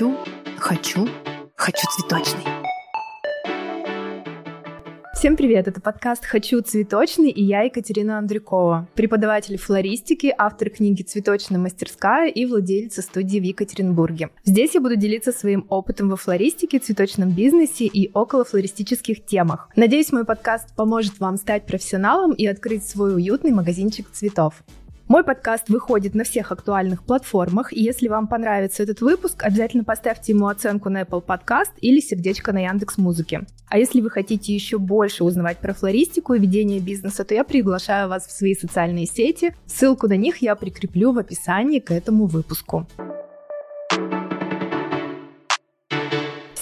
Хочу, хочу, хочу цветочный. Всем привет, это подкаст «Хочу цветочный» и я Екатерина Андрюкова, преподаватель флористики, автор книги «Цветочная мастерская» и владелица студии в Екатеринбурге. Здесь я буду делиться своим опытом во флористике, цветочном бизнесе и около флористических темах. Надеюсь, мой подкаст поможет вам стать профессионалом и открыть свой уютный магазинчик цветов. Мой подкаст выходит на всех актуальных платформах, и если вам понравится этот выпуск, обязательно поставьте ему оценку на Apple Podcast или сердечко на Яндекс Музыке. А если вы хотите еще больше узнавать про флористику и ведение бизнеса, то я приглашаю вас в свои социальные сети. Ссылку на них я прикреплю в описании к этому выпуску.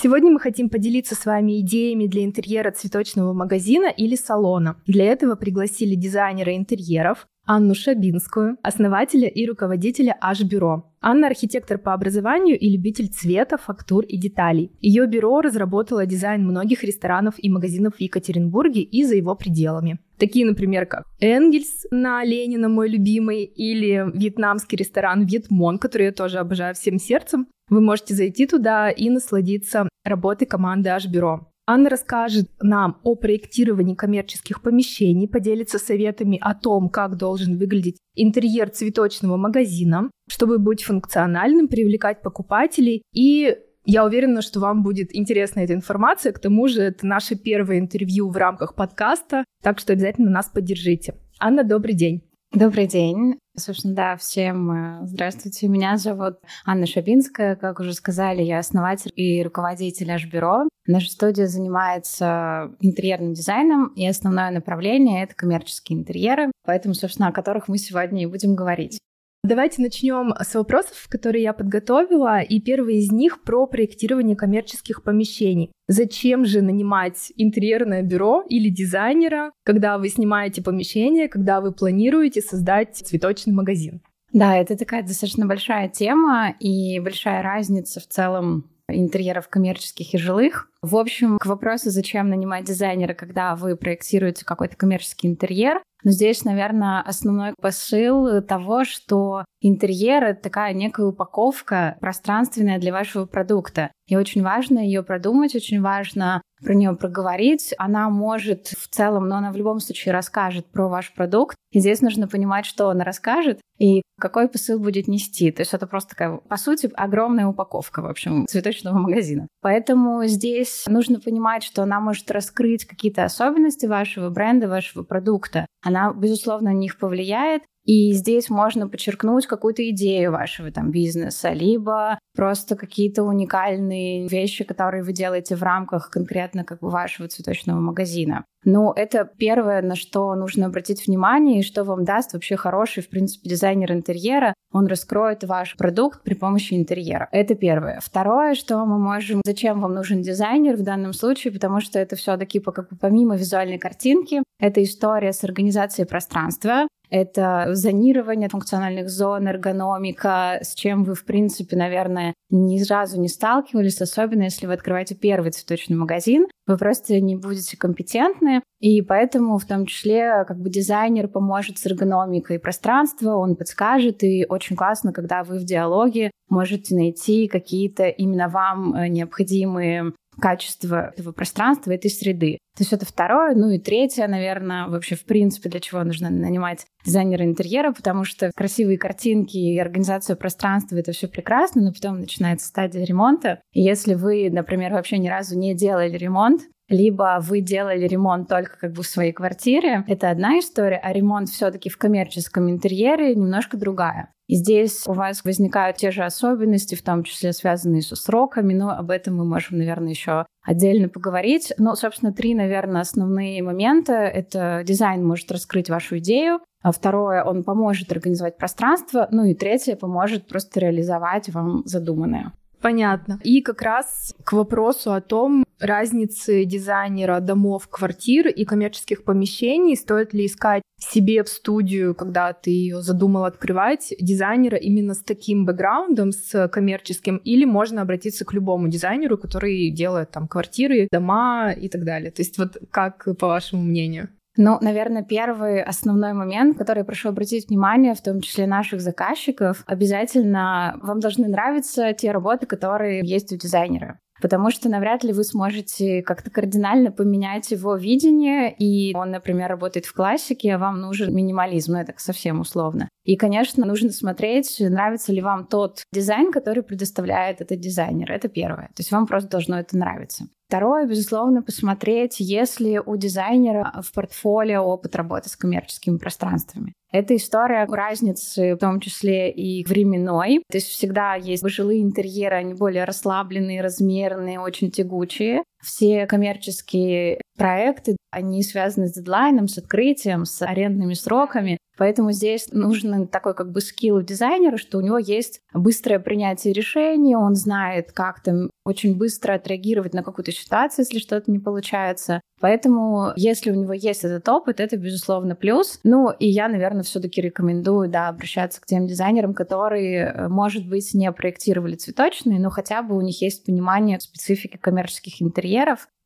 Сегодня мы хотим поделиться с вами идеями для интерьера цветочного магазина или салона. Для этого пригласили дизайнера интерьеров, Анну Шабинскую, основателя и руководителя H-бюро. Анна – архитектор по образованию и любитель цвета, фактур и деталей. Ее бюро разработало дизайн многих ресторанов и магазинов в Екатеринбурге и за его пределами. Такие, например, как Энгельс на Ленина, мой любимый, или вьетнамский ресторан Вьетмон, который я тоже обожаю всем сердцем. Вы можете зайти туда и насладиться работой команды H-бюро. Анна расскажет нам о проектировании коммерческих помещений, поделится советами о том, как должен выглядеть интерьер цветочного магазина, чтобы быть функциональным, привлекать покупателей и я уверена, что вам будет интересна эта информация. К тому же это наше первое интервью в рамках подкаста, так что обязательно нас поддержите. Анна, добрый день. Добрый день. Собственно, да, всем э, здравствуйте. Меня зовут Анна Шабинская. Как уже сказали, я основатель и руководитель H-бюро. Наша студия занимается интерьерным дизайном, и основное направление — это коммерческие интерьеры, поэтому, собственно, о которых мы сегодня и будем говорить. Давайте начнем с вопросов, которые я подготовила. И первый из них про проектирование коммерческих помещений. Зачем же нанимать интерьерное бюро или дизайнера, когда вы снимаете помещение, когда вы планируете создать цветочный магазин? Да, это такая достаточно большая тема и большая разница в целом интерьеров коммерческих и жилых. В общем, к вопросу, зачем нанимать дизайнера, когда вы проектируете какой-то коммерческий интерьер, но здесь, наверное, основной посыл того, что интерьер — это такая некая упаковка пространственная для вашего продукта. И очень важно ее продумать, очень важно про нее проговорить. Она может в целом, но она в любом случае расскажет про ваш продукт. И здесь нужно понимать, что она расскажет и какой посыл будет нести. То есть это просто такая, по сути, огромная упаковка, в общем, цветочного магазина. Поэтому здесь нужно понимать, что она может раскрыть какие-то особенности вашего бренда, вашего продукта. Она, безусловно, на них повлияет, и здесь можно подчеркнуть какую-то идею вашего там бизнеса, либо просто какие-то уникальные вещи, которые вы делаете в рамках конкретно как бы вашего цветочного магазина. Ну, это первое, на что нужно обратить внимание, и что вам даст вообще хороший, в принципе, дизайнер интерьера. Он раскроет ваш продукт при помощи интерьера. Это первое. Второе, что мы можем... Зачем вам нужен дизайнер в данном случае? Потому что это все таки как бы помимо визуальной картинки, это история с организацией пространства, это зонирование функциональных зон, эргономика, с чем вы, в принципе, наверное, ни разу не сталкивались, особенно если вы открываете первый цветочный магазин, вы просто не будете компетентны, и поэтому в том числе как бы дизайнер поможет с эргономикой пространства, он подскажет, и очень классно, когда вы в диалоге можете найти какие-то именно вам э, необходимые качество этого пространства, этой среды. То есть это второе. Ну и третье, наверное, вообще в принципе, для чего нужно нанимать дизайнера интерьера, потому что красивые картинки и организация пространства — это все прекрасно, но потом начинается стадия ремонта. И если вы, например, вообще ни разу не делали ремонт, либо вы делали ремонт только как бы в своей квартире, это одна история, а ремонт все-таки в коммерческом интерьере немножко другая. И здесь у вас возникают те же особенности, в том числе связанные со сроками, но об этом мы можем, наверное, еще отдельно поговорить. Но, собственно, три, наверное, основные момента. Это дизайн может раскрыть вашу идею, а второе, он поможет организовать пространство, ну и третье, поможет просто реализовать вам задуманное. Понятно. И как раз к вопросу о том, разницы дизайнера домов, квартир и коммерческих помещений, стоит ли искать себе в студию, когда ты ее задумал открывать, дизайнера именно с таким бэкграундом, с коммерческим, или можно обратиться к любому дизайнеру, который делает там квартиры, дома и так далее. То есть вот как по вашему мнению? Ну, наверное, первый основной момент, который я прошу обратить внимание, в том числе наших заказчиков, обязательно вам должны нравиться те работы, которые есть у дизайнера потому что навряд ли вы сможете как-то кардинально поменять его видение, и он, например, работает в классике, а вам нужен минимализм, ну это совсем условно. И, конечно, нужно смотреть, нравится ли вам тот дизайн, который предоставляет этот дизайнер. Это первое. То есть вам просто должно это нравиться. Второе, безусловно, посмотреть, есть ли у дизайнера в портфолио опыт работы с коммерческими пространствами. Это история разницы, в том числе и временной. То есть всегда есть жилые интерьеры, они более расслабленные, размерные, очень тягучие. Все коммерческие проекты, они связаны с дедлайном, с открытием, с арендными сроками. Поэтому здесь нужен такой как бы скилл дизайнера, что у него есть быстрое принятие решений, он знает, как там очень быстро отреагировать на какую-то ситуацию, если что-то не получается. Поэтому, если у него есть этот опыт, это, безусловно, плюс. Ну, и я, наверное, все-таки рекомендую, да, обращаться к тем дизайнерам, которые, э, может быть, не проектировали цветочные, но хотя бы у них есть понимание специфики коммерческих интерьеров,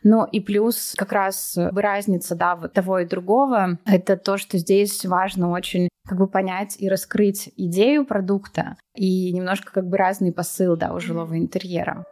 ну и плюс как раз разница да, того и другого, это то, что здесь важно очень как бы понять и раскрыть идею продукта и немножко как бы разный посыл да, у жилого интерьера.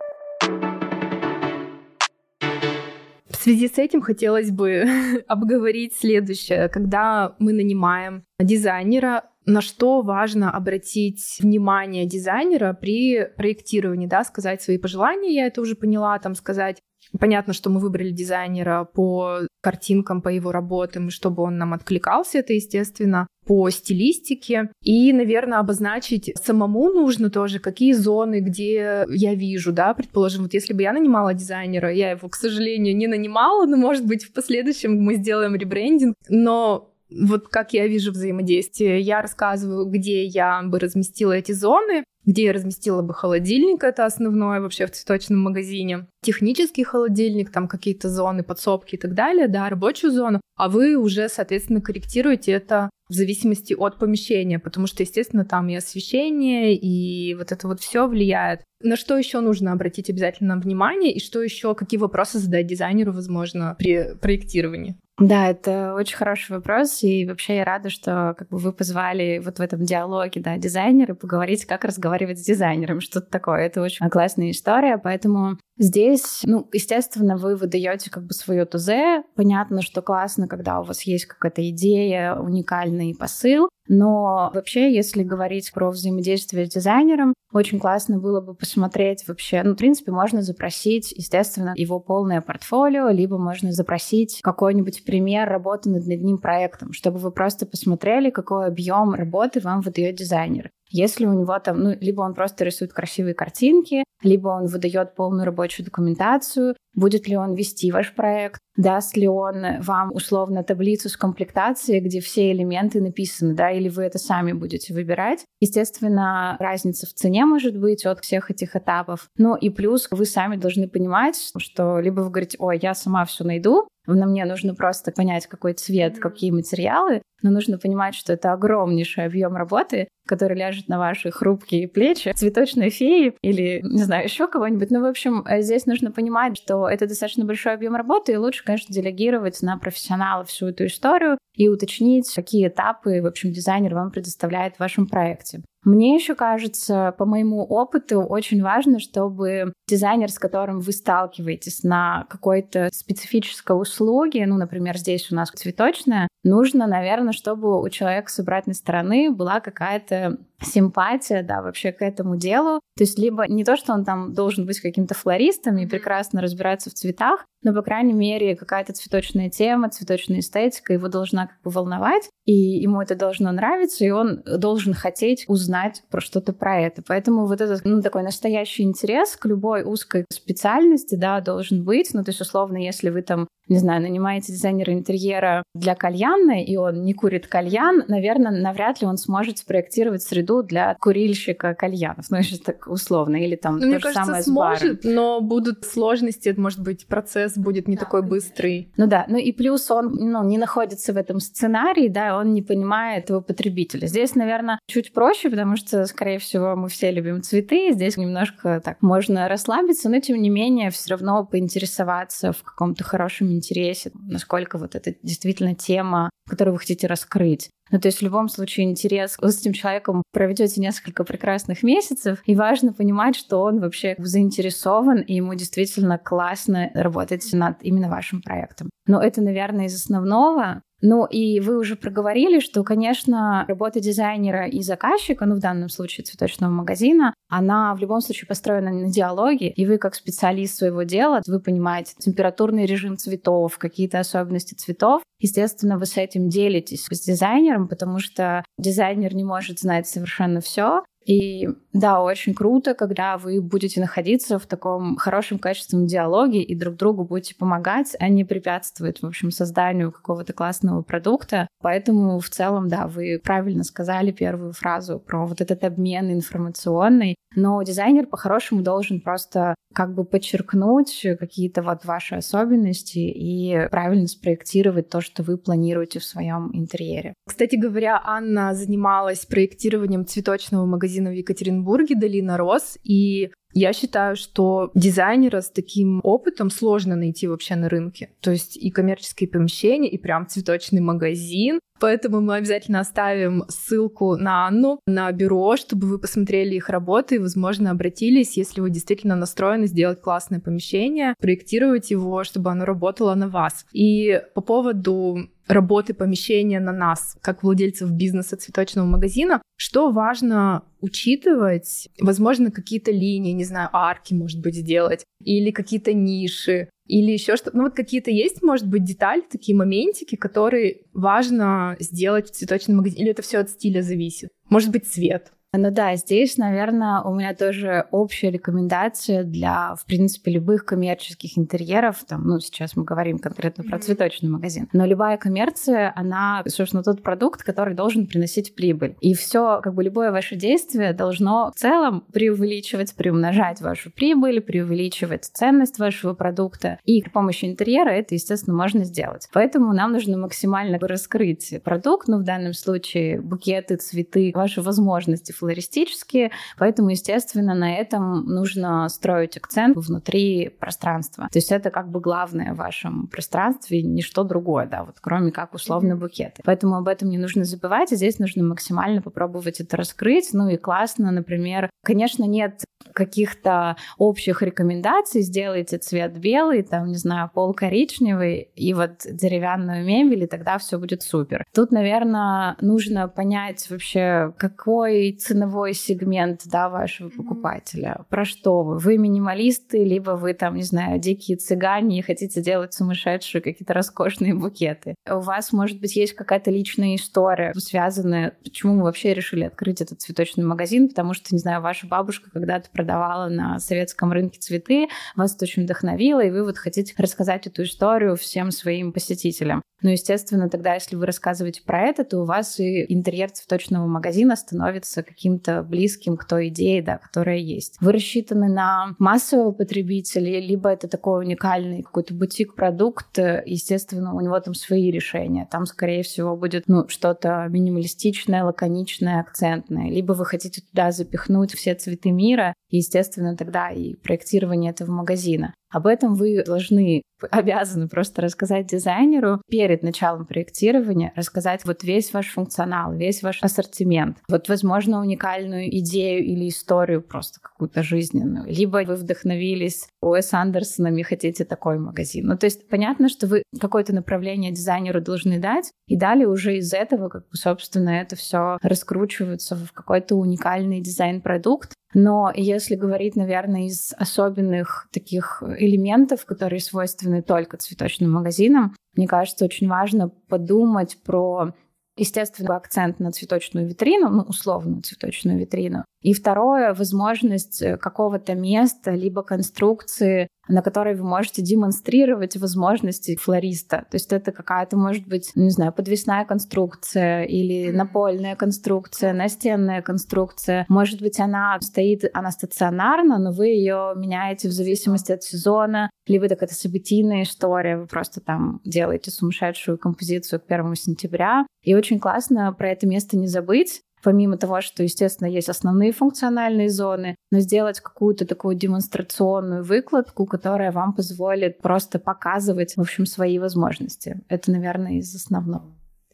В связи с этим хотелось бы обговорить следующее. Когда мы нанимаем дизайнера, на что важно обратить внимание дизайнера при проектировании, да, сказать свои пожелания, я это уже поняла, там сказать, Понятно, что мы выбрали дизайнера по картинкам, по его работам, чтобы он нам откликался, это, естественно, по стилистике. И, наверное, обозначить самому нужно тоже, какие зоны, где я вижу, да, предположим, вот если бы я нанимала дизайнера, я его, к сожалению, не нанимала, но, может быть, в последующем мы сделаем ребрендинг, но вот как я вижу взаимодействие. Я рассказываю, где я бы разместила эти зоны, где я разместила бы холодильник, это основное вообще в цветочном магазине, технический холодильник, там какие-то зоны, подсобки и так далее, да, рабочую зону, а вы уже, соответственно, корректируете это в зависимости от помещения, потому что, естественно, там и освещение, и вот это вот все влияет. На что еще нужно обратить обязательно внимание, и что еще, какие вопросы задать дизайнеру, возможно, при проектировании? Да, это очень хороший вопрос, и вообще я рада, что как бы вы позвали вот в этом диалоге, да, дизайнера поговорить, как разговаривать с дизайнером, что-то такое. Это очень классная история, поэтому здесь, ну, естественно, вы выдаете как бы свое ТЗ. Понятно, что классно, когда у вас есть какая-то идея, уникальный посыл, но вообще, если говорить про взаимодействие с дизайнером, очень классно было бы посмотреть вообще, ну, в принципе, можно запросить, естественно, его полное портфолио, либо можно запросить какой-нибудь пример работы над одним проектом, чтобы вы просто посмотрели, какой объем работы вам выдает дизайнер. Если у него там, ну, либо он просто рисует красивые картинки, либо он выдает полную рабочую документацию, будет ли он вести ваш проект, даст ли он вам условно таблицу с комплектацией, где все элементы написаны, да, или вы это сами будете выбирать. Естественно, разница в цене может быть от всех этих этапов. Ну и плюс вы сами должны понимать, что либо вы говорите, ой, я сама все найду, на мне нужно просто понять, какой цвет, какие материалы, но нужно понимать, что это огромнейший объем работы, который ляжет на ваши хрупкие плечи, цветочной феи или, не знаю, еще кого-нибудь. Ну, в общем, э, здесь нужно понимать, что это достаточно большой объем работы, и лучше, конечно, делегировать на профессионала всю эту историю и уточнить, какие этапы, в общем, дизайнер вам предоставляет в вашем проекте. Мне еще кажется, по моему опыту, очень важно, чтобы дизайнер, с которым вы сталкиваетесь на какой-то специфической услуге, ну, например, здесь у нас цветочная, нужно, наверное, чтобы у человека с обратной стороны была какая-то симпатия, да, вообще к этому делу. То есть либо не то, что он там должен быть каким-то флористом и прекрасно разбираться в цветах, но, по крайней мере, какая-то цветочная тема, цветочная эстетика его должна как бы волновать, и ему это должно нравиться, и он должен хотеть узнать про что-то про это. Поэтому вот этот, ну, такой настоящий интерес к любой узкой специальности, да, должен быть. Ну, то есть, условно, если вы там не знаю, нанимаете дизайнера интерьера для кальянной, и он не курит кальян, наверное, навряд ли он сможет спроектировать среду для курильщика кальянов. Ну, еще так условно. Или там ну, то мне же кажется, самое сможет, но будут сложности, может быть, процесс будет не да, такой быстрый. Ну да, ну и плюс он ну, не находится в этом сценарии, да, он не понимает его потребителя. Здесь, наверное, чуть проще, потому что, скорее всего, мы все любим цветы, здесь немножко так можно расслабиться, но тем не менее все равно поинтересоваться в каком-то хорошем интересен, насколько вот это действительно тема, которую вы хотите раскрыть. Ну, то есть в любом случае интерес. Вы с этим человеком проведете несколько прекрасных месяцев, и важно понимать, что он вообще заинтересован, и ему действительно классно работать над именно вашим проектом. Но это, наверное, из основного. Ну и вы уже проговорили, что, конечно, работа дизайнера и заказчика, ну в данном случае цветочного магазина, она в любом случае построена на диалоге, и вы как специалист своего дела, вы понимаете температурный режим цветов, какие-то особенности цветов. Естественно, вы с этим делитесь с дизайнером, потому что дизайнер не может знать совершенно все, и да, очень круто, когда вы будете находиться в таком хорошем качественном диалоге и друг другу будете помогать, а не препятствовать, в общем, созданию какого-то классного продукта. Поэтому в целом, да, вы правильно сказали первую фразу про вот этот обмен информационный. Но дизайнер по-хорошему должен просто как бы подчеркнуть какие-то вот ваши особенности и правильно спроектировать то, что вы планируете в своем интерьере. Кстати говоря, Анна занималась проектированием цветочного магазина в Екатеринбурге «Долина Роз», и я считаю, что дизайнера с таким опытом сложно найти вообще на рынке. То есть и коммерческие помещения, и прям цветочный магазин. Поэтому мы обязательно оставим ссылку на Анну, на бюро, чтобы вы посмотрели их работы и, возможно, обратились, если вы действительно настроены сделать классное помещение, проектировать его, чтобы оно работало на вас. И по поводу работы помещения на нас, как владельцев бизнеса цветочного магазина, что важно учитывать? Возможно, какие-то линии, не знаю, арки, может быть, сделать, или какие-то ниши, или еще что-то. Ну вот какие-то есть, может быть, детали, такие моментики, которые важно сделать в цветочном магазине, или это все от стиля зависит? Может быть, цвет. Ну да, здесь, наверное, у меня тоже общая рекомендация для, в принципе, любых коммерческих интерьеров. Там, ну, сейчас мы говорим конкретно про цветочный магазин. Но любая коммерция, она, собственно, тот продукт, который должен приносить прибыль. И все, как бы любое ваше действие должно в целом преувеличивать, приумножать вашу прибыль, преувеличивать ценность вашего продукта. И при помощи интерьера это, естественно, можно сделать. Поэтому нам нужно максимально раскрыть продукт, ну, в данном случае букеты, цветы, ваши возможности флористические, поэтому, естественно, на этом нужно строить акцент внутри пространства. То есть это как бы главное в вашем пространстве, ничто другое, да, вот кроме как условно букеты. Поэтому об этом не нужно забывать, и здесь нужно максимально попробовать это раскрыть. Ну и классно, например, конечно, нет каких-то общих рекомендаций, сделайте цвет белый, там, не знаю, пол коричневый и вот деревянную мебель, и тогда все будет супер. Тут, наверное, нужно понять вообще, какой ценовой сегмент, да, вашего покупателя, про что вы. Вы минималисты, либо вы там, не знаю, дикие цыгане и хотите делать сумасшедшие какие-то роскошные букеты. У вас, может быть, есть какая-то личная история, связанная, почему мы вообще решили открыть этот цветочный магазин, потому что, не знаю, ваша бабушка когда-то продавала на советском рынке цветы, вас это очень вдохновило, и вы вот хотите рассказать эту историю всем своим посетителям. Ну, естественно, тогда, если вы рассказываете про это, то у вас и интерьер цветочного магазина становится каким-то близким к той идее, да, которая есть. Вы рассчитаны на массового потребителя, либо это такой уникальный какой-то бутик-продукт, естественно, у него там свои решения. Там, скорее всего, будет ну, что-то минималистичное, лаконичное, акцентное. Либо вы хотите туда запихнуть все цветы мира, естественно, тогда и проектирование этого магазина. Об этом вы должны, обязаны просто рассказать дизайнеру перед началом проектирования, рассказать вот весь ваш функционал, весь ваш ассортимент, вот, возможно, уникальную идею или историю просто какую-то жизненную. Либо вы вдохновились Уэс Андерсоном и хотите такой магазин. Ну, то есть понятно, что вы какое-то направление дизайнеру должны дать, и далее уже из этого, как бы, собственно, это все раскручивается в какой-то уникальный дизайн-продукт, но если говорить, наверное, из особенных таких элементов, которые свойственны только цветочным магазинам, мне кажется, очень важно подумать про естественно, акцент на цветочную витрину, ну, условную цветочную витрину. И второе, возможность какого-то места, либо конструкции, на которой вы можете демонстрировать возможности флориста. То есть это какая-то, может быть, не знаю, подвесная конструкция или напольная конструкция, настенная конструкция. Может быть, она стоит, она стационарна, но вы ее меняете в зависимости от сезона, либо так это событийная история, вы просто там делаете сумасшедшую композицию к первому сентября. И очень классно про это место не забыть, помимо того, что, естественно, есть основные функциональные зоны, но сделать какую-то такую демонстрационную выкладку, которая вам позволит просто показывать, в общем, свои возможности. Это, наверное, из основного.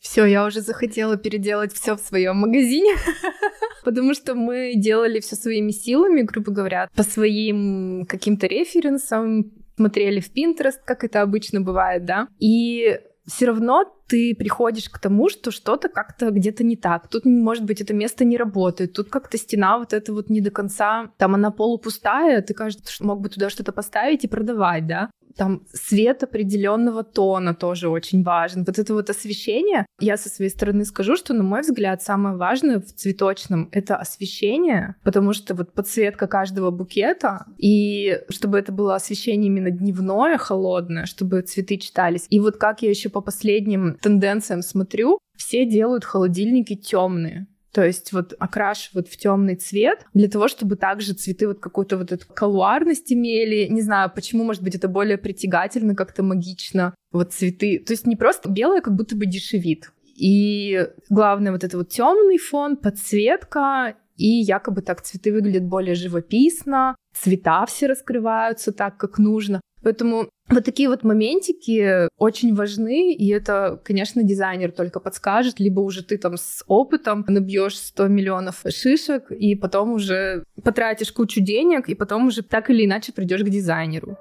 Все, я уже захотела переделать все в своем магазине, потому что мы делали все своими силами, грубо говоря, по своим каким-то референсам, смотрели в Pinterest, как это обычно бывает, да, и все равно ты приходишь к тому, что что-то как-то где-то не так. Тут, может быть, это место не работает. Тут как-то стена вот эта вот не до конца, там она полупустая, ты кажется, мог бы туда что-то поставить и продавать, да там свет определенного тона тоже очень важен. Вот это вот освещение, я со своей стороны скажу, что, на мой взгляд, самое важное в цветочном — это освещение, потому что вот подсветка каждого букета, и чтобы это было освещение именно дневное, холодное, чтобы цветы читались. И вот как я еще по последним тенденциям смотрю, все делают холодильники темные. То есть вот окрашивают в темный цвет для того, чтобы также цветы вот какую-то вот эту колуарность имели. Не знаю, почему, может быть, это более притягательно, как-то магично. Вот цветы. То есть не просто белое, как будто бы дешевит. И главное вот это вот темный фон, подсветка, и якобы так цветы выглядят более живописно, цвета все раскрываются так, как нужно. Поэтому вот такие вот моментики очень важны, и это, конечно, дизайнер только подскажет, либо уже ты там с опытом набьешь 100 миллионов шишек, и потом уже потратишь кучу денег, и потом уже так или иначе придешь к дизайнеру.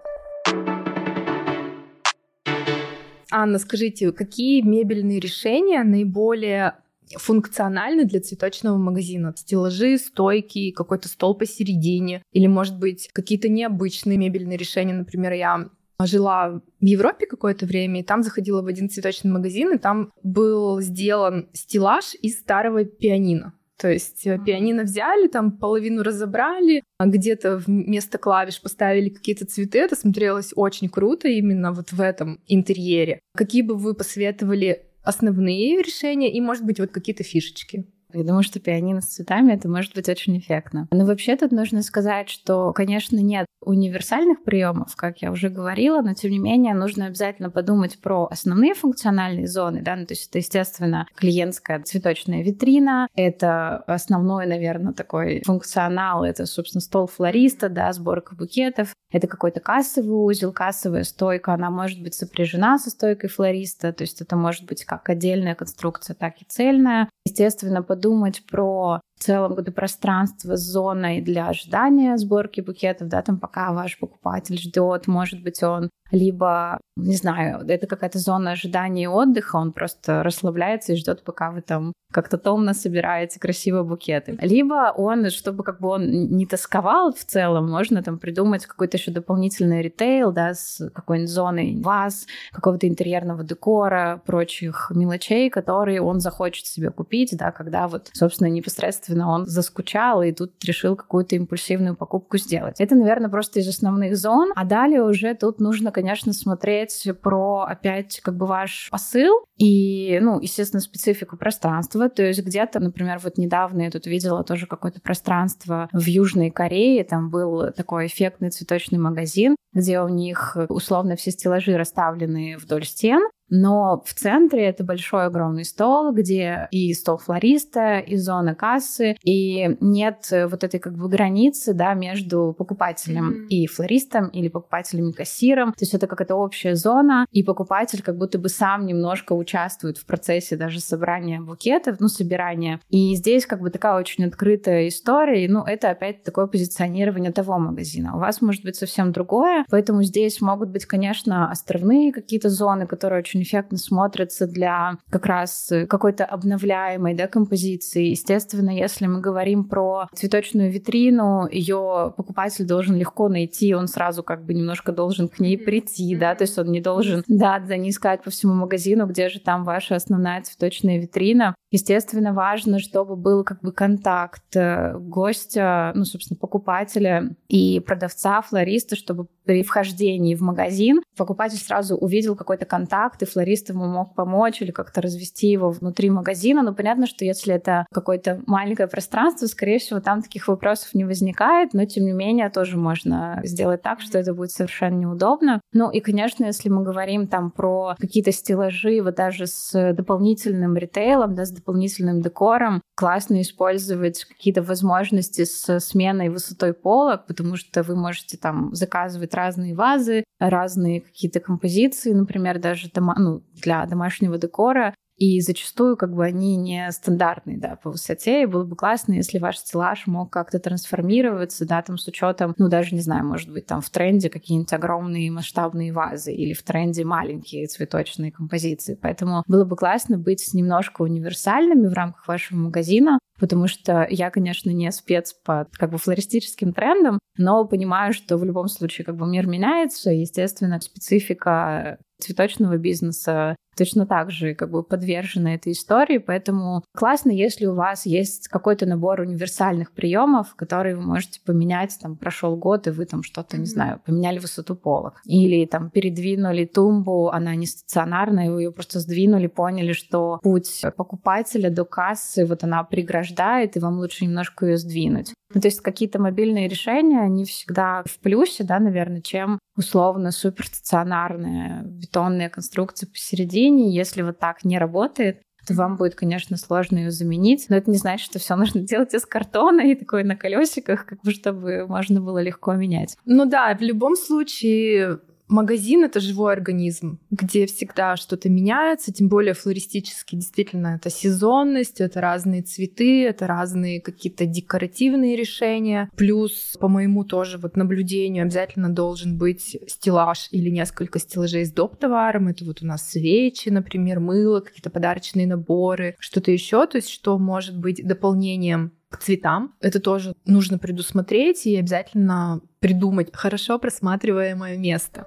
Анна, скажите, какие мебельные решения наиболее функциональны для цветочного магазина. Стеллажи, стойки, какой-то стол посередине. Или, может быть, какие-то необычные мебельные решения. Например, я жила в Европе какое-то время, и там заходила в один цветочный магазин, и там был сделан стеллаж из старого пианино. То есть mm-hmm. пианино взяли, там половину разобрали, а где-то вместо клавиш поставили какие-то цветы. Это смотрелось очень круто именно вот в этом интерьере. Какие бы вы посоветовали основные решения и, может быть, вот какие-то фишечки. Я думаю, что пианино с цветами это может быть очень эффектно. Но вообще тут нужно сказать, что, конечно, нет универсальных приемов, как я уже говорила, но тем не менее нужно обязательно подумать про основные функциональные зоны, да, ну, то есть это, естественно, клиентская цветочная витрина, это основной, наверное, такой функционал, это, собственно, стол флориста, да, сборка букетов, это какой-то кассовый узел, кассовая стойка, она может быть сопряжена со стойкой флориста, то есть это может быть как отдельная конструкция, так и цельная. Естественно, подумать про в целом какое-то пространство с зоной для ожидания сборки букетов, да, там пока ваш покупатель ждет, может быть, он либо, не знаю, это какая-то зона ожидания и отдыха, он просто расслабляется и ждет, пока вы там как-то томно собираете красивые букеты. Либо он, чтобы как бы он не тосковал в целом, можно там придумать какой-то еще дополнительный ритейл, да, с какой-нибудь зоной вас, какого-то интерьерного декора, прочих мелочей, которые он захочет себе купить, да, когда вот, собственно, непосредственно он заскучал и тут решил какую-то импульсивную покупку сделать. Это, наверное, просто из основных зон, а далее уже тут нужно, конечно, смотреть про опять как бы ваш посыл и, ну, естественно, специфику пространства. То есть где-то, например, вот недавно я тут видела тоже какое-то пространство в Южной Корее, там был такой эффектный цветочный магазин, где у них условно все стеллажи расставлены вдоль стен, но в центре это большой огромный стол, где и стол флориста, и зона кассы, и нет вот этой как бы границы, да, между покупателем mm-hmm. и флористом или покупателем и кассиром. То есть это какая-то общая зона, и покупатель как будто бы сам немножко участвует в процессе даже собрания букетов, ну, собирания. И здесь как бы такая очень открытая история, и, ну, это опять такое позиционирование того магазина. У вас может быть совсем другое, поэтому здесь могут быть, конечно, островные какие-то зоны, которые очень очень эффектно смотрится для как раз какой-то обновляемой да, композиции. Естественно, если мы говорим про цветочную витрину, ее покупатель должен легко найти, он сразу как бы немножко должен к ней прийти, да, то есть он не должен, да, за ней искать по всему магазину, где же там ваша основная цветочная витрина. Естественно, важно, чтобы был как бы контакт э, гостя, ну, собственно, покупателя и продавца, флориста, чтобы при вхождении в магазин покупатель сразу увидел какой-то контакт ты ему мог помочь или как-то развести его внутри магазина. Но понятно, что если это какое-то маленькое пространство, скорее всего, там таких вопросов не возникает, но тем не менее тоже можно сделать так, что это будет совершенно неудобно. Ну и, конечно, если мы говорим там про какие-то стеллажи, вот даже с дополнительным ритейлом, да, с дополнительным декором, классно использовать какие-то возможности с сменой высотой полок, потому что вы можете там заказывать разные вазы, разные какие-то композиции, например, даже ну, для домашнего декора, и зачастую как бы они не стандартные, да, по высоте. И было бы классно, если ваш стеллаж мог как-то трансформироваться, да, там с учетом, ну, даже, не знаю, может быть, там в тренде какие-нибудь огромные масштабные вазы или в тренде маленькие цветочные композиции. Поэтому было бы классно быть немножко универсальными в рамках вашего магазина, потому что я, конечно, не спец по как бы флористическим трендам, но понимаю, что в любом случае как бы мир меняется, естественно, специфика цветочного бизнеса точно так же как бы подвержены этой истории, поэтому классно, если у вас есть какой-то набор универсальных приемов, которые вы можете поменять, там прошел год, и вы там что-то, не знаю, поменяли высоту полок, или там передвинули тумбу, она не стационарная, вы ее просто сдвинули, поняли, что путь покупателя до кассы, вот она преграждает, и вам лучше немножко ее сдвинуть. Ну, то есть какие-то мобильные решения, они всегда в плюсе, да, наверное, чем условно суперстационарная бетонная конструкция посередине. Если вот так не работает, то вам будет, конечно, сложно ее заменить. Но это не значит, что все нужно делать из картона и такой на колесиках, как бы чтобы можно было легко менять. Ну да, в любом случае Магазин — это живой организм, где всегда что-то меняется, тем более флористический. Действительно, это сезонность, это разные цветы, это разные какие-то декоративные решения. Плюс, по моему тоже вот наблюдению, обязательно должен быть стеллаж или несколько стеллажей с доп. товаром. Это вот у нас свечи, например, мыло, какие-то подарочные наборы, что-то еще, то есть что может быть дополнением к цветам. Это тоже нужно предусмотреть и обязательно придумать хорошо просматриваемое место.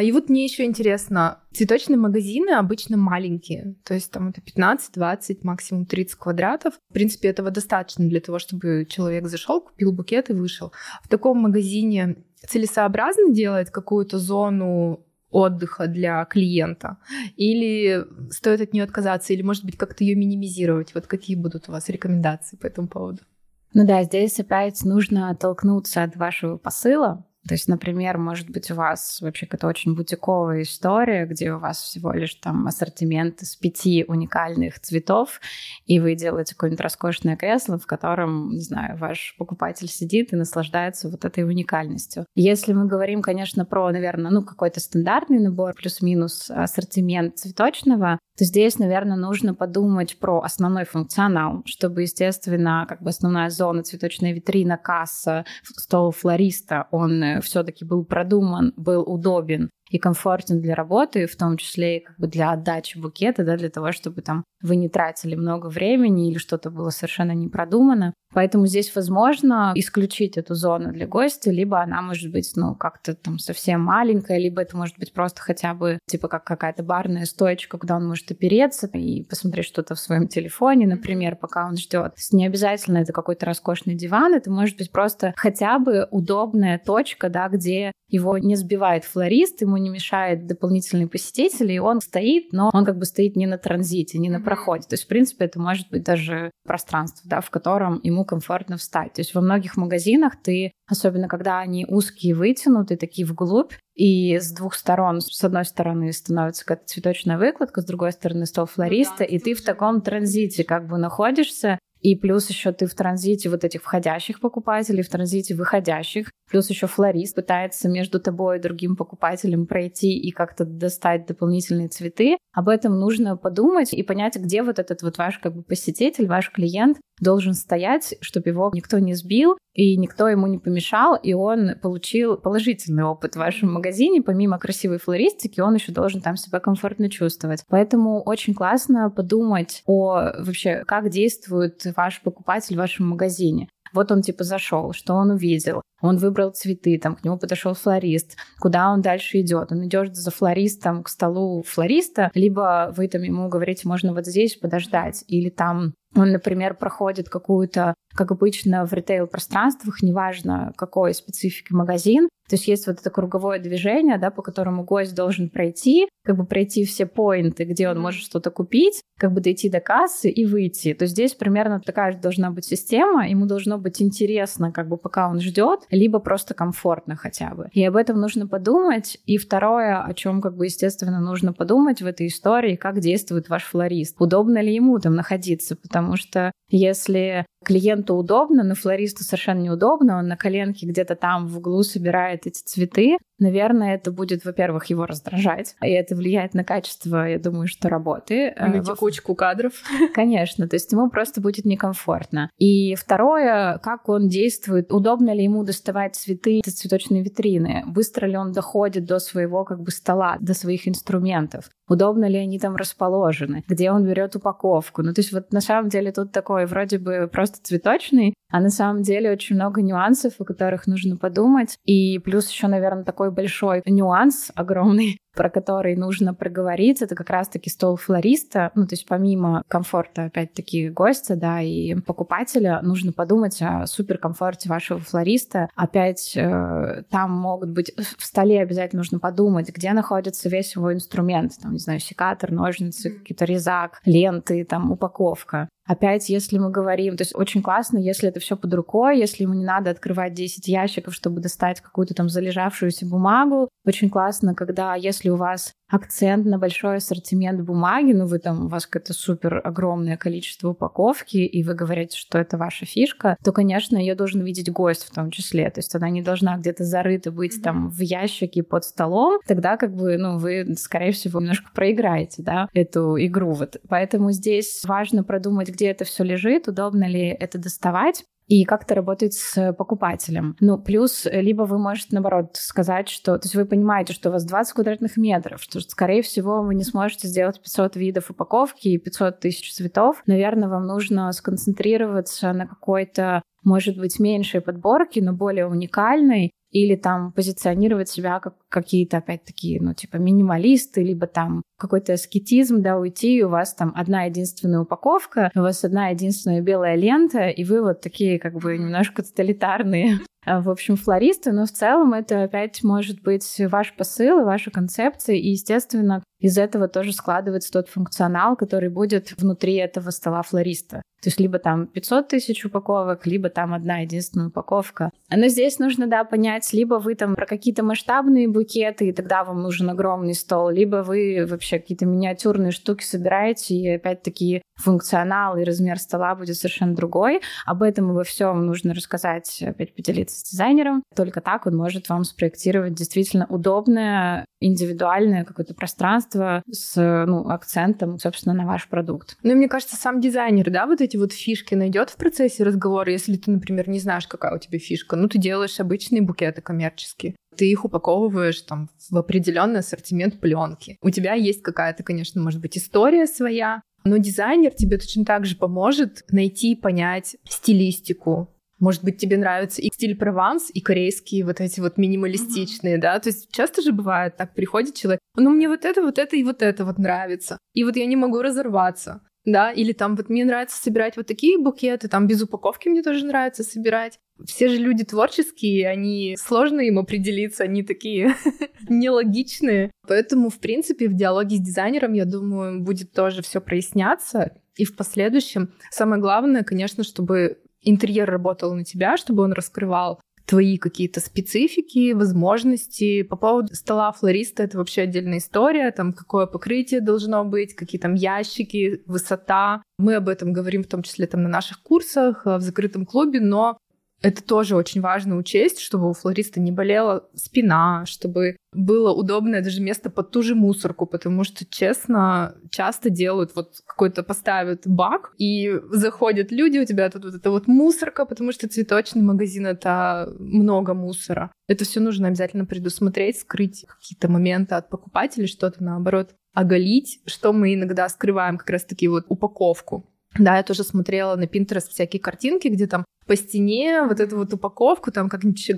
И вот мне еще интересно, цветочные магазины обычно маленькие, то есть там это 15, 20, максимум 30 квадратов. В принципе, этого достаточно для того, чтобы человек зашел, купил букет и вышел. В таком магазине целесообразно делать какую-то зону отдыха для клиента? Или стоит от нее отказаться, или, может быть, как-то ее минимизировать? Вот какие будут у вас рекомендации по этому поводу? Ну да, здесь опять нужно оттолкнуться от вашего посыла, то есть, например, может быть, у вас вообще какая-то очень бутиковая история, где у вас всего лишь там ассортимент из пяти уникальных цветов, и вы делаете какое-нибудь роскошное кресло, в котором, не знаю, ваш покупатель сидит и наслаждается вот этой уникальностью. Если мы говорим, конечно, про, наверное, ну, какой-то стандартный набор плюс-минус ассортимент цветочного, то здесь, наверное, нужно подумать про основной функционал, чтобы, естественно, как бы основная зона, цветочная витрина, касса, стол флориста, он э, все-таки был продуман, был удобен и комфортен для работы, в том числе и как бы для отдачи букета, да, для того, чтобы там вы не тратили много времени или что-то было совершенно не продумано. Поэтому здесь возможно исключить эту зону для гостя, либо она может быть, ну, как-то там совсем маленькая, либо это может быть просто хотя бы типа как какая-то барная стоечка, куда он может опереться и посмотреть что-то в своем телефоне, например, пока он ждет. Не обязательно это какой-то роскошный диван, это может быть просто хотя бы удобная точка, да, где его не сбивает флорист, ему не мешает дополнительные посетители, и он стоит, но он как бы стоит не на транзите, не на проходе. То есть, в принципе, это может быть даже пространство, да, в котором ему комфортно встать. То есть во многих магазинах ты, особенно когда они узкие, вытянуты, такие вглубь, и с двух сторон, с одной стороны становится какая-то цветочная выкладка, с другой стороны стол флориста, ну, да, и ты в таком транзите как бы находишься, и плюс еще ты в транзите вот этих входящих покупателей, в транзите выходящих. Плюс еще флорист пытается между тобой и другим покупателем пройти и как-то достать дополнительные цветы. Об этом нужно подумать и понять, где вот этот вот ваш как бы посетитель, ваш клиент должен стоять, чтобы его никто не сбил и никто ему не помешал, и он получил положительный опыт в вашем магазине. Помимо красивой флористики, он еще должен там себя комфортно чувствовать. Поэтому очень классно подумать о вообще, как действует ваш покупатель в вашем магазине. Вот он типа зашел, что он увидел. Он выбрал цветы, там к нему подошел флорист. Куда он дальше идет? Он идет за флористом к столу флориста, либо вы там ему говорите, можно вот здесь подождать, или там он, например, проходит какую-то, как обычно в ритейл-пространствах, неважно какой специфики магазин, То есть есть вот это круговое движение, да, по которому гость должен пройти, как бы пройти все поинты, где он может что-то купить, как бы дойти до кассы и выйти. То есть здесь примерно такая же должна быть система, ему должно быть интересно, как бы пока он ждет, либо просто комфортно хотя бы. И об этом нужно подумать. И второе, о чем, как бы, естественно, нужно подумать в этой истории, как действует ваш флорист. Удобно ли ему там находиться, потому что если клиенту удобно, но флористу совершенно неудобно, он на коленке где-то там в углу собирает эти цветы, наверное, это будет, во-первых, его раздражать, и это влияет на качество, я думаю, что работы. На э, текучку кадров. Конечно, то есть ему просто будет некомфортно. И второе, как он действует, удобно ли ему доставать цветы из цветочной витрины, быстро ли он доходит до своего как бы стола, до своих инструментов удобно ли они там расположены, где он берет упаковку. Ну, то есть вот на самом деле тут такой вроде бы просто цветочный, а на самом деле очень много нюансов, о которых нужно подумать. И плюс еще, наверное, такой большой нюанс огромный, про который нужно проговорить, это как раз-таки стол флориста. Ну, то есть помимо комфорта, опять-таки, гостя, да, и покупателя, нужно подумать о суперкомфорте вашего флориста. Опять э, там могут быть... В столе обязательно нужно подумать, где находится весь его инструмент. Там, не знаю, секатор, ножницы, какие-то резак, ленты, там, упаковка. Опять, если мы говорим, то есть очень классно, если это все под рукой, если ему не надо открывать 10 ящиков, чтобы достать какую-то там залежавшуюся бумагу. Очень классно, когда, если у вас акцент на большой ассортимент бумаги, ну вы там, у вас какое-то супер огромное количество упаковки, и вы говорите, что это ваша фишка, то, конечно, ее должен видеть гость в том числе. То есть она не должна где-то зарыта быть mm-hmm. там в ящике под столом. Тогда как бы, ну, вы, скорее всего, немножко проиграете, да, эту игру. Вот. Поэтому здесь важно продумать, где это все лежит, удобно ли это доставать и как это работает с покупателем. Ну, плюс, либо вы можете, наоборот, сказать, что... То есть вы понимаете, что у вас 20 квадратных метров, что, скорее всего, вы не сможете сделать 500 видов упаковки и 500 тысяч цветов. Наверное, вам нужно сконцентрироваться на какой-то может быть, меньшей подборки, но более уникальной, или там позиционировать себя как какие-то, опять-таки, ну, типа минималисты, либо там какой-то аскетизм, да, уйти, и у вас там одна единственная упаковка, у вас одна единственная белая лента, и вы вот такие как бы немножко тоталитарные в общем, флористы, но в целом это опять может быть ваш посыл и ваша концепция, и, естественно, из этого тоже складывается тот функционал, который будет внутри этого стола флориста. То есть либо там 500 тысяч упаковок, либо там одна единственная упаковка. Но здесь нужно, да, понять, либо вы там про какие-то масштабные букеты, и тогда вам нужен огромный стол, либо вы вообще какие-то миниатюрные штуки собираете, и опять-таки функционал и размер стола будет совершенно другой. Об этом и во всем нужно рассказать, опять поделиться с дизайнером. Только так он может вам спроектировать действительно удобное, индивидуальное какое-то пространство с ну, акцентом, собственно, на ваш продукт. Ну и мне кажется, сам дизайнер, да, вот эти вот фишки найдет в процессе разговора, если ты, например, не знаешь, какая у тебя фишка. Ну, ты делаешь обычные букеты коммерческие. Ты их упаковываешь там в определенный ассортимент пленки. У тебя есть какая-то, конечно, может быть, история своя, но дизайнер тебе точно так же поможет найти, понять стилистику, может быть, тебе нравится и стиль Прованс, и корейские вот эти вот минималистичные, mm-hmm. да? То есть часто же бывает так, приходит человек, ну мне вот это, вот это и вот это вот нравится. И вот я не могу разорваться. Да, или там вот мне нравится собирать вот такие букеты, там без упаковки мне тоже нравится собирать. Все же люди творческие, они сложно им определиться, они такие нелогичные. Поэтому, в принципе, в диалоге с дизайнером, я думаю, будет тоже все проясняться. И в последующем самое главное, конечно, чтобы интерьер работал на тебя, чтобы он раскрывал твои какие-то специфики, возможности. По поводу стола флориста это вообще отдельная история, там какое покрытие должно быть, какие там ящики, высота. Мы об этом говорим в том числе там на наших курсах э, в закрытом клубе, но это тоже очень важно учесть, чтобы у флориста не болела спина, чтобы было удобное даже место под ту же мусорку, потому что, честно, часто делают вот какой-то поставят бак, и заходят люди, у тебя тут вот эта вот мусорка, потому что цветочный магазин — это много мусора. Это все нужно обязательно предусмотреть, скрыть какие-то моменты от покупателей, что-то наоборот оголить, что мы иногда скрываем как раз-таки вот упаковку. Да, я тоже смотрела на Pinterest всякие картинки, где там по стене вот эту вот упаковку, там как-нибудь еще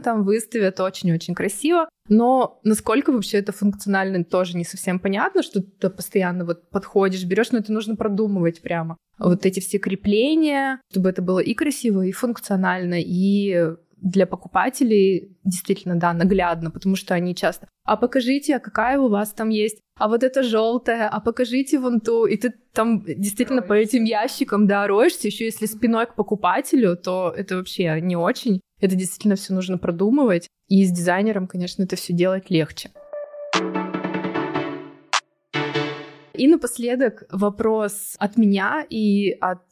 там выставят, очень-очень красиво. Но насколько вообще это функционально, тоже не совсем понятно, что ты постоянно вот подходишь, берешь, но это нужно продумывать прямо. Вот эти все крепления, чтобы это было и красиво, и функционально, и для покупателей действительно, да, наглядно, потому что они часто а покажите, а какая у вас там есть, а вот это желтое, а покажите вон ту, и ты там действительно по этим ящикам, да, роешься, еще если спиной к покупателю, то это вообще не очень. Это действительно все нужно продумывать, и с дизайнером, конечно, это все делать легче. И напоследок вопрос от меня и от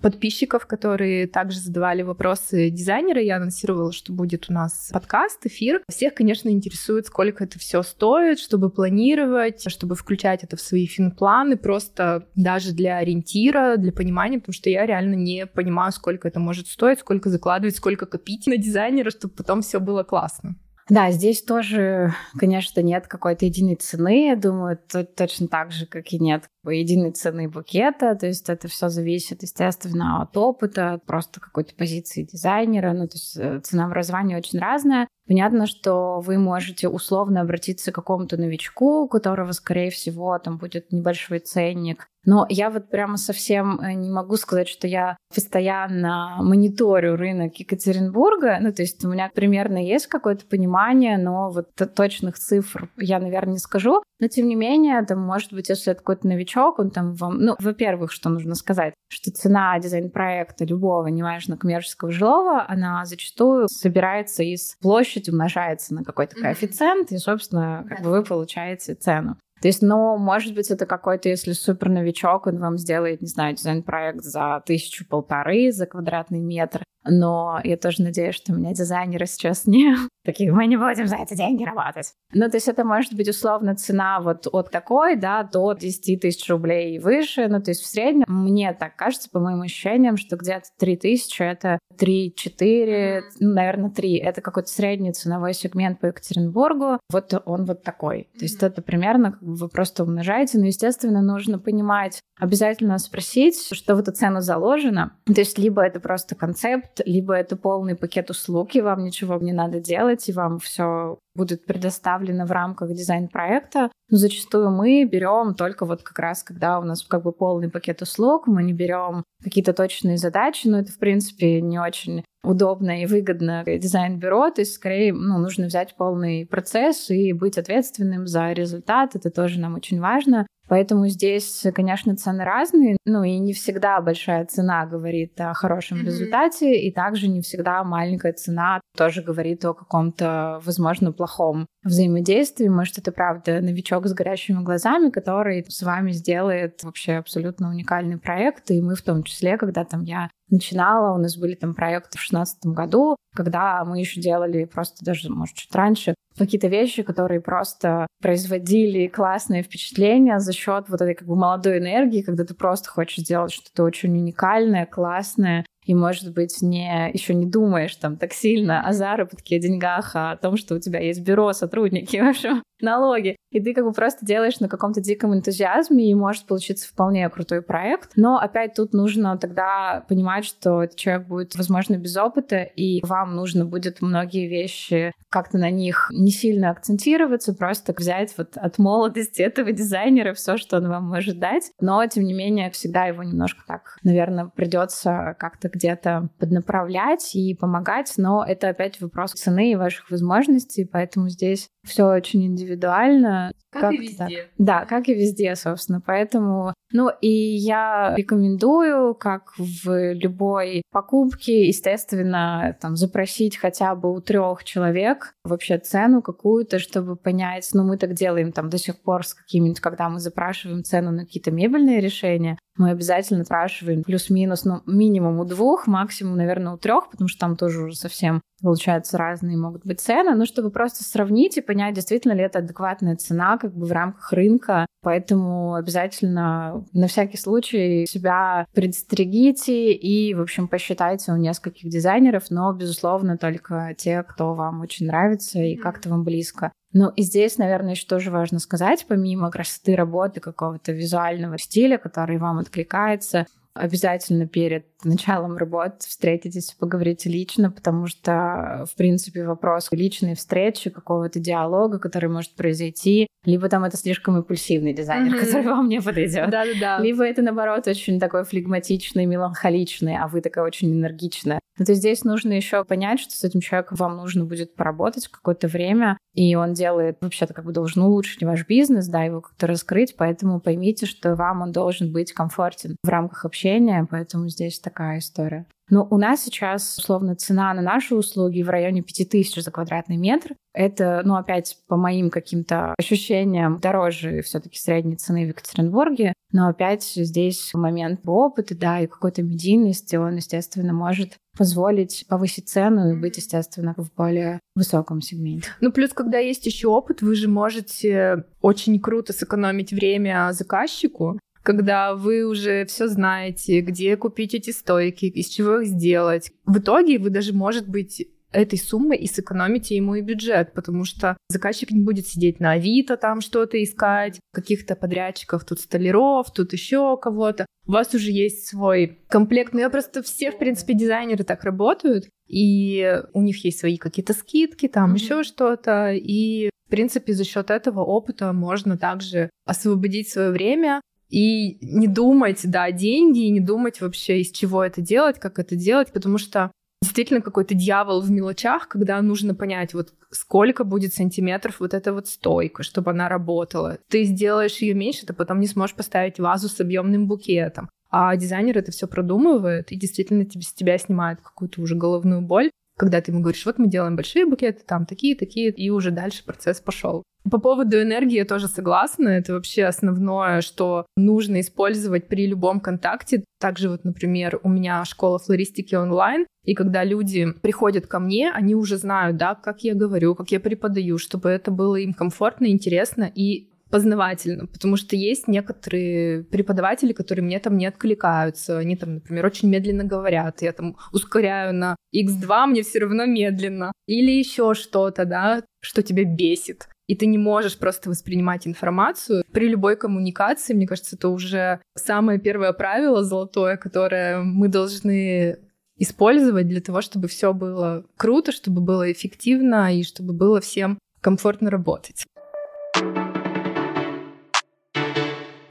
подписчиков, которые также задавали вопросы дизайнера. Я анонсировала, что будет у нас подкаст, эфир. Всех, конечно, интересует, сколько это все стоит, чтобы планировать, чтобы включать это в свои финпланы, просто даже для ориентира, для понимания, потому что я реально не понимаю, сколько это может стоить, сколько закладывать, сколько копить на дизайнера, чтобы потом все было классно. Да, здесь тоже, конечно, нет какой-то единой цены. Я думаю, точно так же, как и нет единой цены букета. То есть это все зависит, естественно, от опыта, от просто какой-то позиции дизайнера. Ну, то есть э, ценообразование очень разное. Понятно, что вы можете условно обратиться к какому-то новичку, у которого, скорее всего, там будет небольшой ценник. Но я вот прямо совсем э, не могу сказать, что я постоянно мониторю рынок Екатеринбурга. Ну, то есть у меня примерно есть какое-то понимание, но вот точных цифр я, наверное, не скажу. Но, тем не менее, там, может быть, если это какой-то новичок, он там вам... Ну, во-первых, что нужно сказать, что цена дизайн-проекта любого, неважно, коммерческого жилого, она зачастую собирается из площади, умножается на какой-то коэффициент, и, собственно, как бы вы получаете цену. То есть, ну, может быть, это какой-то, если супер новичок, он вам сделает, не знаю, дизайн-проект за тысячу-полторы за квадратный метр, но я тоже надеюсь, что у меня дизайнеры сейчас не такие, мы не будем за эти деньги работать. Ну, то есть это может быть условно цена вот от такой, да, до 10 тысяч рублей и выше. Ну, то есть в среднем, мне так кажется, по моим ощущениям, что где-то 3 тысячи — это 3-4, ну, наверное, 3. Это какой-то средний ценовой сегмент по Екатеринбургу. Вот он вот такой. То есть это примерно как бы вы просто умножаете. Но, естественно, нужно понимать, обязательно спросить, что в эту цену заложено. То есть либо это просто концепт, либо это полный пакет услуг, и вам ничего не надо делать, и вам все будет предоставлено в рамках дизайн-проекта. Но зачастую мы берем только вот как раз, когда у нас как бы полный пакет услуг, мы не берем какие-то точные задачи, но это, в принципе, не очень удобно и выгодно дизайн-бюро, то есть скорее ну, нужно взять полный процесс и быть ответственным за результат, это тоже нам очень важно. Поэтому здесь, конечно, цены разные, ну и не всегда большая цена говорит о хорошем mm-hmm. результате, и также не всегда маленькая цена тоже говорит о каком-то, возможно, плохом взаимодействии. Может, это правда новичок с горящими глазами, который с вами сделает вообще абсолютно уникальный проект. И мы в том числе, когда там я начинала, у нас были там проекты в шестнадцатом году, когда мы еще делали просто даже, может, чуть раньше, какие-то вещи, которые просто производили классное впечатление за счет вот этой как бы молодой энергии, когда ты просто хочешь сделать что-то очень уникальное, классное, и, может быть, не, еще не думаешь там так сильно о заработке, о деньгах, а о том, что у тебя есть бюро, сотрудники, вообще налоги. И ты как бы просто делаешь на каком-то диком энтузиазме, и может получиться вполне крутой проект. Но опять тут нужно тогда понимать, что этот человек будет, возможно, без опыта, и вам нужно будет многие вещи как-то на них не сильно акцентироваться, просто взять вот от молодости этого дизайнера все, что он вам может дать. Но, тем не менее, всегда его немножко так, наверное, придется как-то где-то поднаправлять и помогать, но это опять вопрос цены и ваших возможностей, поэтому здесь все очень индивидуально. Как, как и везде. Так. Да, как и везде, собственно. Поэтому, ну, и я рекомендую, как в любой покупке, естественно, там, запросить хотя бы у трех человек вообще цену какую-то, чтобы понять, ну, мы так делаем там до сих пор с какими-нибудь, когда мы запрашиваем цену на какие-то мебельные решения, мы обязательно спрашиваем плюс-минус, ну, минимум у двух, максимум, наверное, у трех, потому что там тоже уже совсем, получается, разные могут быть цены, ну, чтобы просто сравнить и понять, действительно ли это адекватная цена как бы в рамках рынка. Поэтому обязательно на всякий случай себя предстерегите и, в общем, посчитайте у нескольких дизайнеров, но, безусловно, только те, кто вам очень нравится и как-то вам близко. Ну и здесь, наверное, еще тоже важно сказать, помимо красоты работы, какого-то визуального стиля, который вам откликается, обязательно перед началом работы встретитесь поговорите лично, потому что, в принципе, вопрос личной встречи, какого-то диалога, который может произойти, либо там это слишком импульсивный дизайнер, mm-hmm. который вам не подойдет. Да-да-да. Либо это, наоборот, очень такой флегматичный, меланхоличный, а вы такая очень энергичная. Но то здесь нужно еще понять, что с этим человеком вам нужно будет поработать какое-то время, и он делает, вообще-то как бы должен улучшить ваш бизнес, да, его как-то раскрыть, поэтому поймите, что вам он должен быть комфортен в рамках общения, поэтому здесь такая история. Но у нас сейчас, условно, цена на наши услуги в районе 5000 за квадратный метр. Это, ну, опять по моим каким-то ощущениям, дороже все таки средней цены в Екатеринбурге. Но опять здесь момент опыта, да, и какой-то медийности, он, естественно, может позволить повысить цену и быть, естественно, в более высоком сегменте. Ну, плюс, когда есть еще опыт, вы же можете очень круто сэкономить время заказчику, когда вы уже все знаете, где купить эти стойки, из чего их сделать. В итоге вы даже, может быть, этой суммы и сэкономите ему и бюджет, потому что заказчик не будет сидеть на Авито там что-то искать, каких-то подрядчиков, тут столяров, тут еще кого-то. У вас уже есть свой комплект. Ну, я просто все, в принципе, дизайнеры так работают, и у них есть свои какие-то скидки, там mm-hmm. еще что-то, и в принципе, за счет этого опыта можно также освободить свое время и не думать, да, деньги, и не думать вообще, из чего это делать, как это делать, потому что действительно какой-то дьявол в мелочах, когда нужно понять, вот сколько будет сантиметров вот эта вот стойка, чтобы она работала. Ты сделаешь ее меньше, ты потом не сможешь поставить вазу с объемным букетом. А дизайнер это все продумывает и действительно тебе, с тебя снимает какую-то уже головную боль, когда ты ему говоришь, вот мы делаем большие букеты, там такие, такие, и уже дальше процесс пошел. По поводу энергии я тоже согласна. Это вообще основное, что нужно использовать при любом контакте. Также вот, например, у меня школа флористики онлайн, и когда люди приходят ко мне, они уже знают, да, как я говорю, как я преподаю, чтобы это было им комфортно, интересно и познавательно, потому что есть некоторые преподаватели, которые мне там не откликаются, они там, например, очень медленно говорят, я там ускоряю на x2, мне все равно медленно, или еще что-то, да, что тебя бесит и ты не можешь просто воспринимать информацию. При любой коммуникации, мне кажется, это уже самое первое правило золотое, которое мы должны использовать для того, чтобы все было круто, чтобы было эффективно и чтобы было всем комфортно работать.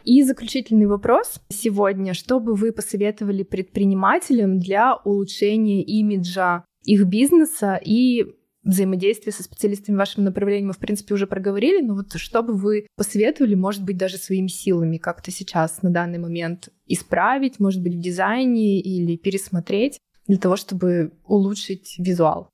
И заключительный вопрос сегодня. Что бы вы посоветовали предпринимателям для улучшения имиджа их бизнеса и взаимодействие со специалистами в вашем направлении мы, в принципе, уже проговорили, но вот что бы вы посоветовали, может быть, даже своими силами как-то сейчас на данный момент исправить, может быть, в дизайне или пересмотреть для того, чтобы улучшить визуал?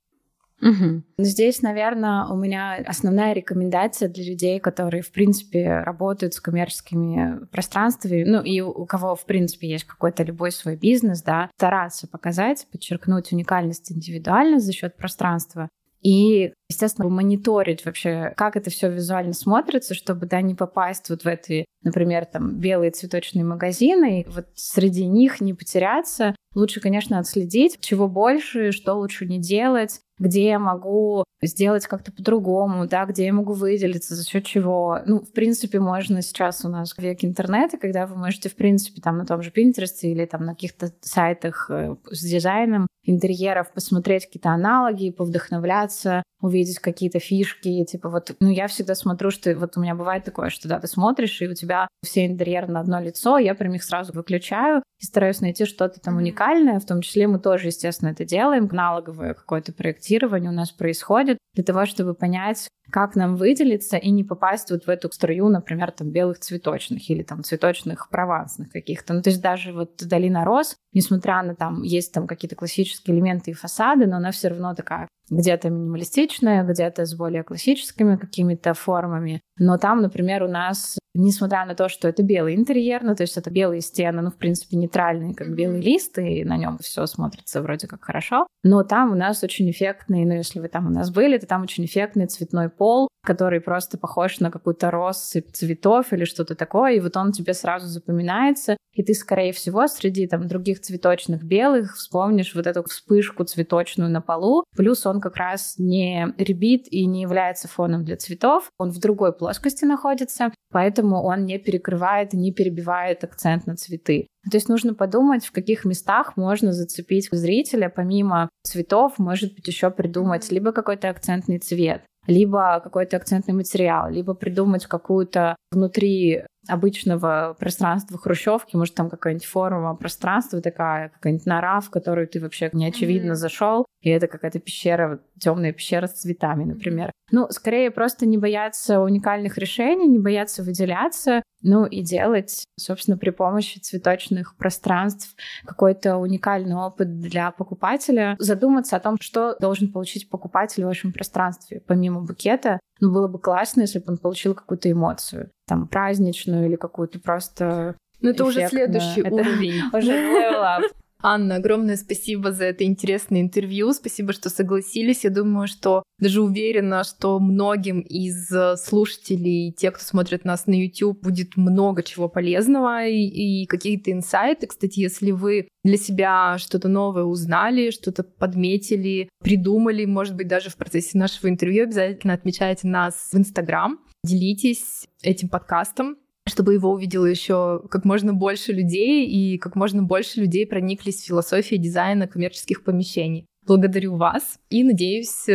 Угу. Здесь, наверное, у меня основная рекомендация для людей, которые, в принципе, работают с коммерческими пространствами, ну и у кого, в принципе, есть какой-то любой свой бизнес, да, стараться показать, подчеркнуть уникальность, индивидуальность за счет пространства, и, естественно, мониторить вообще, как это все визуально смотрится, чтобы да, не попасть вот в эти, например, там белые цветочные магазины, и вот среди них не потеряться. Лучше, конечно, отследить, чего больше, что лучше не делать, где я могу сделать как-то по-другому, да, где я могу выделиться, за счет чего. Ну, в принципе, можно сейчас у нас век интернета, когда вы можете, в принципе, там на том же Pinterest или там на каких-то сайтах э, с дизайном интерьеров посмотреть какие-то аналоги, повдохновляться, увидеть какие-то фишки, типа вот, ну, я всегда смотрю, что вот у меня бывает такое, что, да, ты смотришь, и у тебя все интерьеры на одно лицо, я прям их сразу выключаю и стараюсь найти что-то там уникальное, в том числе мы тоже, естественно, это делаем, аналоговое какое-то проектирование у нас происходит для того, чтобы понять, как нам выделиться и не попасть вот в эту струю, например, там белых цветочных или там цветочных провансных каких-то. Ну, то есть даже вот долина роз, несмотря на там есть там какие-то классические элементы и фасады, но она все равно такая где-то минималистичная, где-то с более классическими какими-то формами. Но там, например, у нас, несмотря на то, что это белый интерьер, ну, то есть это белые стены, ну, в принципе, нейтральные, как белый лист, и на нем все смотрится вроде как хорошо, но там у нас очень эффектный, ну, если вы там у нас были, то там очень эффектный цветной пол, который просто похож на какую-то россыпь цветов или что-то такое, и вот он тебе сразу запоминается, и ты, скорее всего, среди там других цветочных белых вспомнишь вот эту вспышку цветочную на полу, плюс он как раз не ребит и не является фоном для цветов, он в другой плоскости находится, поэтому он не перекрывает и не перебивает акцент на цветы. То есть нужно подумать, в каких местах можно зацепить зрителя, помимо цветов, может быть, еще придумать либо какой-то акцентный цвет, либо какой-то акцентный материал, либо придумать какую-то внутри обычного пространства хрущевки, может, там какая-нибудь форма пространства такая, какая-нибудь нора, в которую ты вообще не очевидно mm-hmm. зашел, и это какая-то пещера, темная пещера с цветами, например. Ну, скорее просто не бояться уникальных решений, не бояться выделяться, ну и делать, собственно, при помощи цветочных пространств какой-то уникальный опыт для покупателя, задуматься о том, что должен получить покупатель в вашем пространстве, помимо букета. Ну, было бы классно, если бы он получил какую-то эмоцию, там, праздничную или какую-то просто ну, это уже следующий это уровень. Уже level up. Анна, огромное спасибо за это интересное интервью. Спасибо, что согласились. Я думаю, что даже уверена, что многим из э, слушателей, те, кто смотрит нас на YouTube, будет много чего полезного и, и какие-то инсайты. Кстати, если вы для себя что-то новое узнали, что-то подметили, придумали, может быть, даже в процессе нашего интервью, обязательно отмечайте нас в Инстаграм, делитесь этим подкастом, чтобы его увидело еще как можно больше людей и как можно больше людей прониклись в философию дизайна коммерческих помещений. Благодарю вас и надеюсь,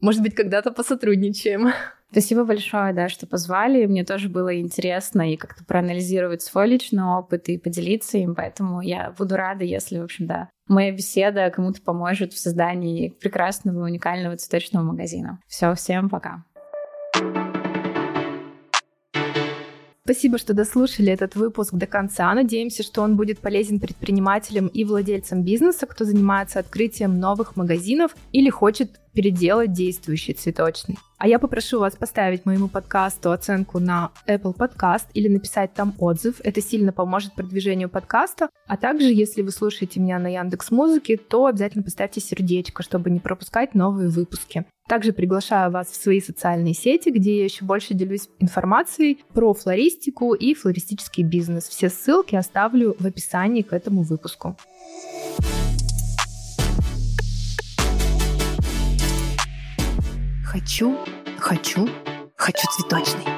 может быть, когда-то посотрудничаем. Спасибо большое, да, что позвали. Мне тоже было интересно и как-то проанализировать свой личный опыт и поделиться им, поэтому я буду рада, если, в общем, да, моя беседа кому-то поможет в создании прекрасного, уникального цветочного магазина. Все, всем пока. Спасибо, что дослушали этот выпуск до конца. Надеемся, что он будет полезен предпринимателям и владельцам бизнеса, кто занимается открытием новых магазинов или хочет переделать действующий цветочный. А я попрошу вас поставить моему подкасту оценку на Apple Podcast или написать там отзыв. Это сильно поможет продвижению подкаста. А также, если вы слушаете меня на Яндекс Музыке, то обязательно поставьте сердечко, чтобы не пропускать новые выпуски. Также приглашаю вас в свои социальные сети, где я еще больше делюсь информацией про флористику и флористический бизнес. Все ссылки оставлю в описании к этому выпуску. Хочу, хочу, хочу цветочный.